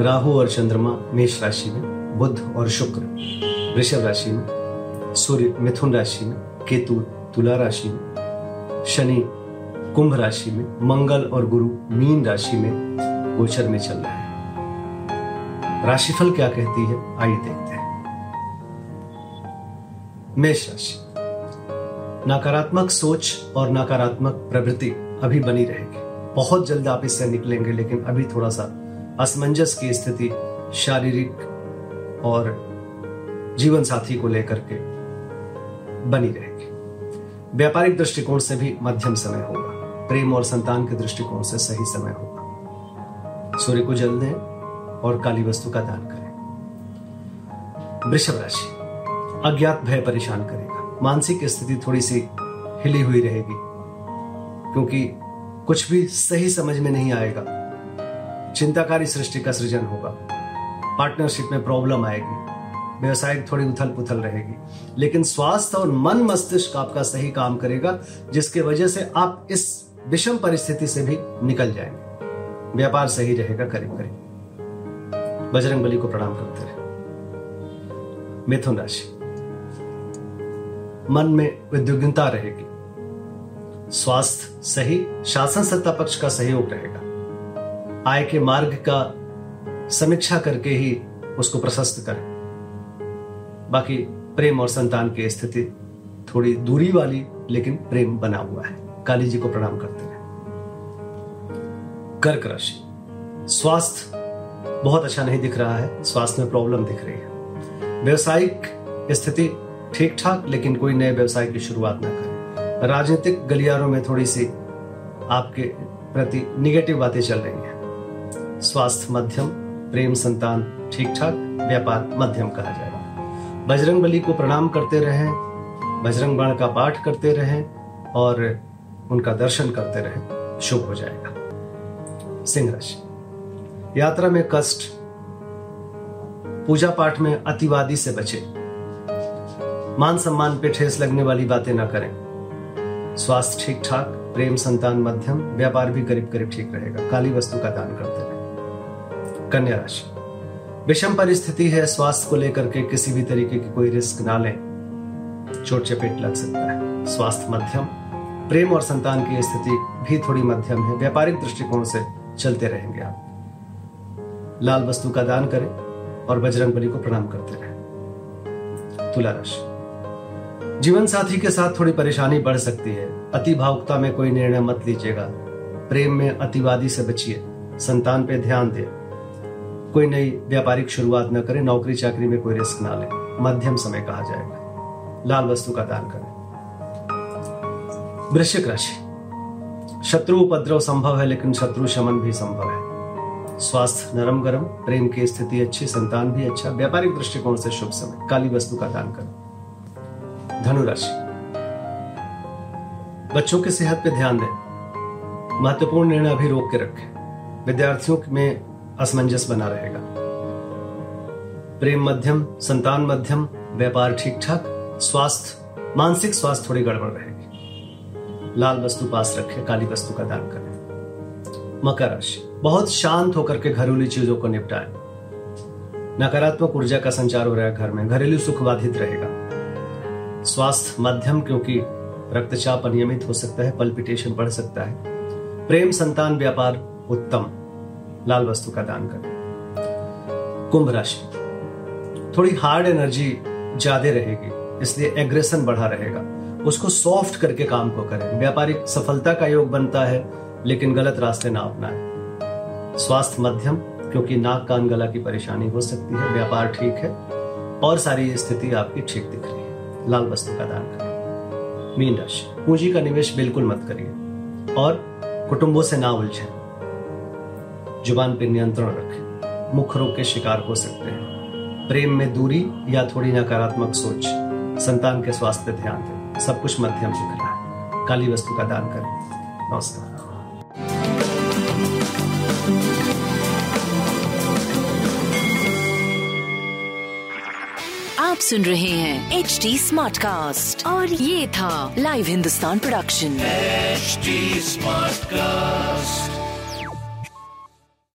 राहु और चंद्रमा मेष राशि में, बुध और शुक्र वृषभ राशि में, सूर्य मिथुन राशि में, केतु तुला राशि में, शनि कुंभ राशि में, मंगल और गुरु मीन राशि में गोचर में चल रहे हैं। राशिफल क्या कहती है? आइए देखते हैं। मेष राशि। नकारात्मक सोच और नकारात्मक प्रवृत्ति अभी बनी रहेगी। बहुत जल्द आप इससे निकलेंगे, लेकिन अभी थोड़ा सा असमंजस की स्थिति शारीरिक और जीवन साथी को लेकर के बनी रहेगी। व्यापारिक दृष्टिकोण से भी मध्यम समय होगा। प्रेम और संतान के दृष्टिकोण से सही समय होगा। सूर्य को जल दें और काली वस्तु का दान करें। वृषभ राशि, अज्ञात भय परेशान करेगा। मानसिक स्थिति थोड़ी सी हिली हुई रहेगी, क्योंकि कुछ भी सही समझ में नहीं आएगा। चिंताकारी सृष्टि का सृजन होगा। पार्टनरशिप में प्रॉब्लम आएगी। व्यवसायिक थोड़ी उथल पुथल रहेगी। लेकिन स्वास्थ्य और मन मस्तिष्क आपका सही काम करेगा, जिसके वजह से आप इस विषम परिस्थिति से भी निकल जाएँगे। व्यापार सही रहेगा करीब करीब बजरंग बली को प्रणाम करते रहे। मिथुन राशि। मन में उद्विग्नता रहेगी। स्वास्थ्य सही, शासन सत्ता पक्ष का सहयोग रहेगा। आय के मार्ग का समीक्षा करके ही उसको प्रशस्त करें। बाकी प्रेम और संतान की स्थिति थोड़ी दूरी वाली, लेकिन प्रेम बना हुआ है। काली जी को प्रणाम करते रहे कर्क राशि। स्वास्थ्य बहुत अच्छा नहीं दिख रहा है। स्वास्थ्य में प्रॉब्लम दिख रही है। व्यवसायिक स्थिति ठीक ठाक लेकिन कोई नए व्यवसाय की शुरुआत ना करें। राजनीतिक गलियारों में थोड़ी सी आपके प्रति निगेटिव बातें चल रही हैं। स्वास्थ्य मध्यम, प्रेम संतान ठीक ठाक व्यापार मध्यम कहा जाएगा। बजरंग बली को प्रणाम करते रहें, बजरंग बाण का पाठ करते रहें और उनका दर्शन करते रहें। शुभ हो जाएगा। सिंह राशि। यात्रा में कष्ट, पूजा पाठ में अतिवादी से बचे। मान सम्मान पे ठेस लगने वाली बातें ना करें। स्वास्थ्य ठीक ठाक प्रेम संतान मध्यम, व्यापार भी करीब करीब ठीक रहेगा काली वस्तु का दान करते कन्या राशि। विषम परिस्थिति है, स्वास्थ्य को लेकर के किसी भी तरीके की कोई रिस्क ना लें। चोट चपेट लग सकता है। स्वास्थ्य मध्यम, प्रेम और संतान की स्थिति भी थोड़ी मध्यम है। व्यापारिक दृष्टिकोण से चलते रहेंगे आप। लाल वस्तु का दान करें और बजरंग बली को प्रणाम करते रहें। तुला राशि। जीवन साथी के साथ थोड़ी परेशानी बढ़ सकती है। अति भावुकता में कोई निर्णय मत लीजिएगा। प्रेम में अतिवादी से बचिए। संतान पे ध्यान दे। कोई नई व्यापारिक शुरुआत न करें नौकरी चाकरी में कोई रिस्क ना ले। मध्यम समय कहा जाएगा। लाल वस्तु का दान करें। वृश्चिक राशि। शत्रु उपद्रव संभव है, लेकिन शत्रु शमन भी संभव है। स्वास्थ्य नरम गरम प्रेम की स्थिति अच्छी, संतान भी अच्छा व्यापारिक दृष्टिकोण से शुभ समय। काली वस्तु का दान करें। धनुराशि बच्चों की सेहत पर ध्यान दें। महत्वपूर्ण निर्णय अभी रोक के रखें। विद्यार्थियों में असमंजस बना रहेगा। प्रेम मध्यम, संतान मध्यम, व्यापार ठीक ठाक स्वास्थ्य, मानसिक स्वास्थ्य थोड़ी गड़बड़ रहेगी। लाल वस्तु पास रखें, काली वस्तु का दान करें। मकर राशि, बहुत शांत होकर के घरेलू चीज़ों को निपटाएँ। नकारात्मक ऊर्जा का संचार हो रहा है घर में, घरेलू सुख बाधित रहेगा। स्वास्थ्य मध्यम, क्योंकि रक्तचाप अनियमित हो सकता है पल्पिटेशन बढ़ सकता है। प्रेम, संतान, व्यापार उत्तम। लाल वस्तु का दान करें कुंभ राशि। थोड़ी हार्ड एनर्जी ज़्यादा रहेगी, इसलिए एग्रेशन बढ़ा रहेगा। उसको सॉफ्ट करके काम को करें। व्यापारिक सफलता का योग बनता है, लेकिन गलत रास्ते ना अपनाएँ। स्वास्थ्य मध्यम, क्योंकि नाक कान गला की परेशानी हो सकती है। व्यापार ठीक है, और सारी स्थिति आपकी ठीक दिख रही है। लाल वस्तु का दान करें। मीन राशि। पूंजी का निवेश बिल्कुल मत करिए, और कुटुंबों से ना उलझें। ज़ुबान पर नियंत्रण रखें। मुख रोग के शिकार हो सकते हैं। प्रेम में दूरी या थोड़ी नकारात्मक सोच। संतान के स्वास्थ्य ध्यान दें। सब कुछ मध्यम दिख रहा है। काली वस्तु का दान करें। नमस्कार। आप सुन रहे हैं एच डी स्मार्ट कास्ट और ये था live Hindustan production HD Smartcast.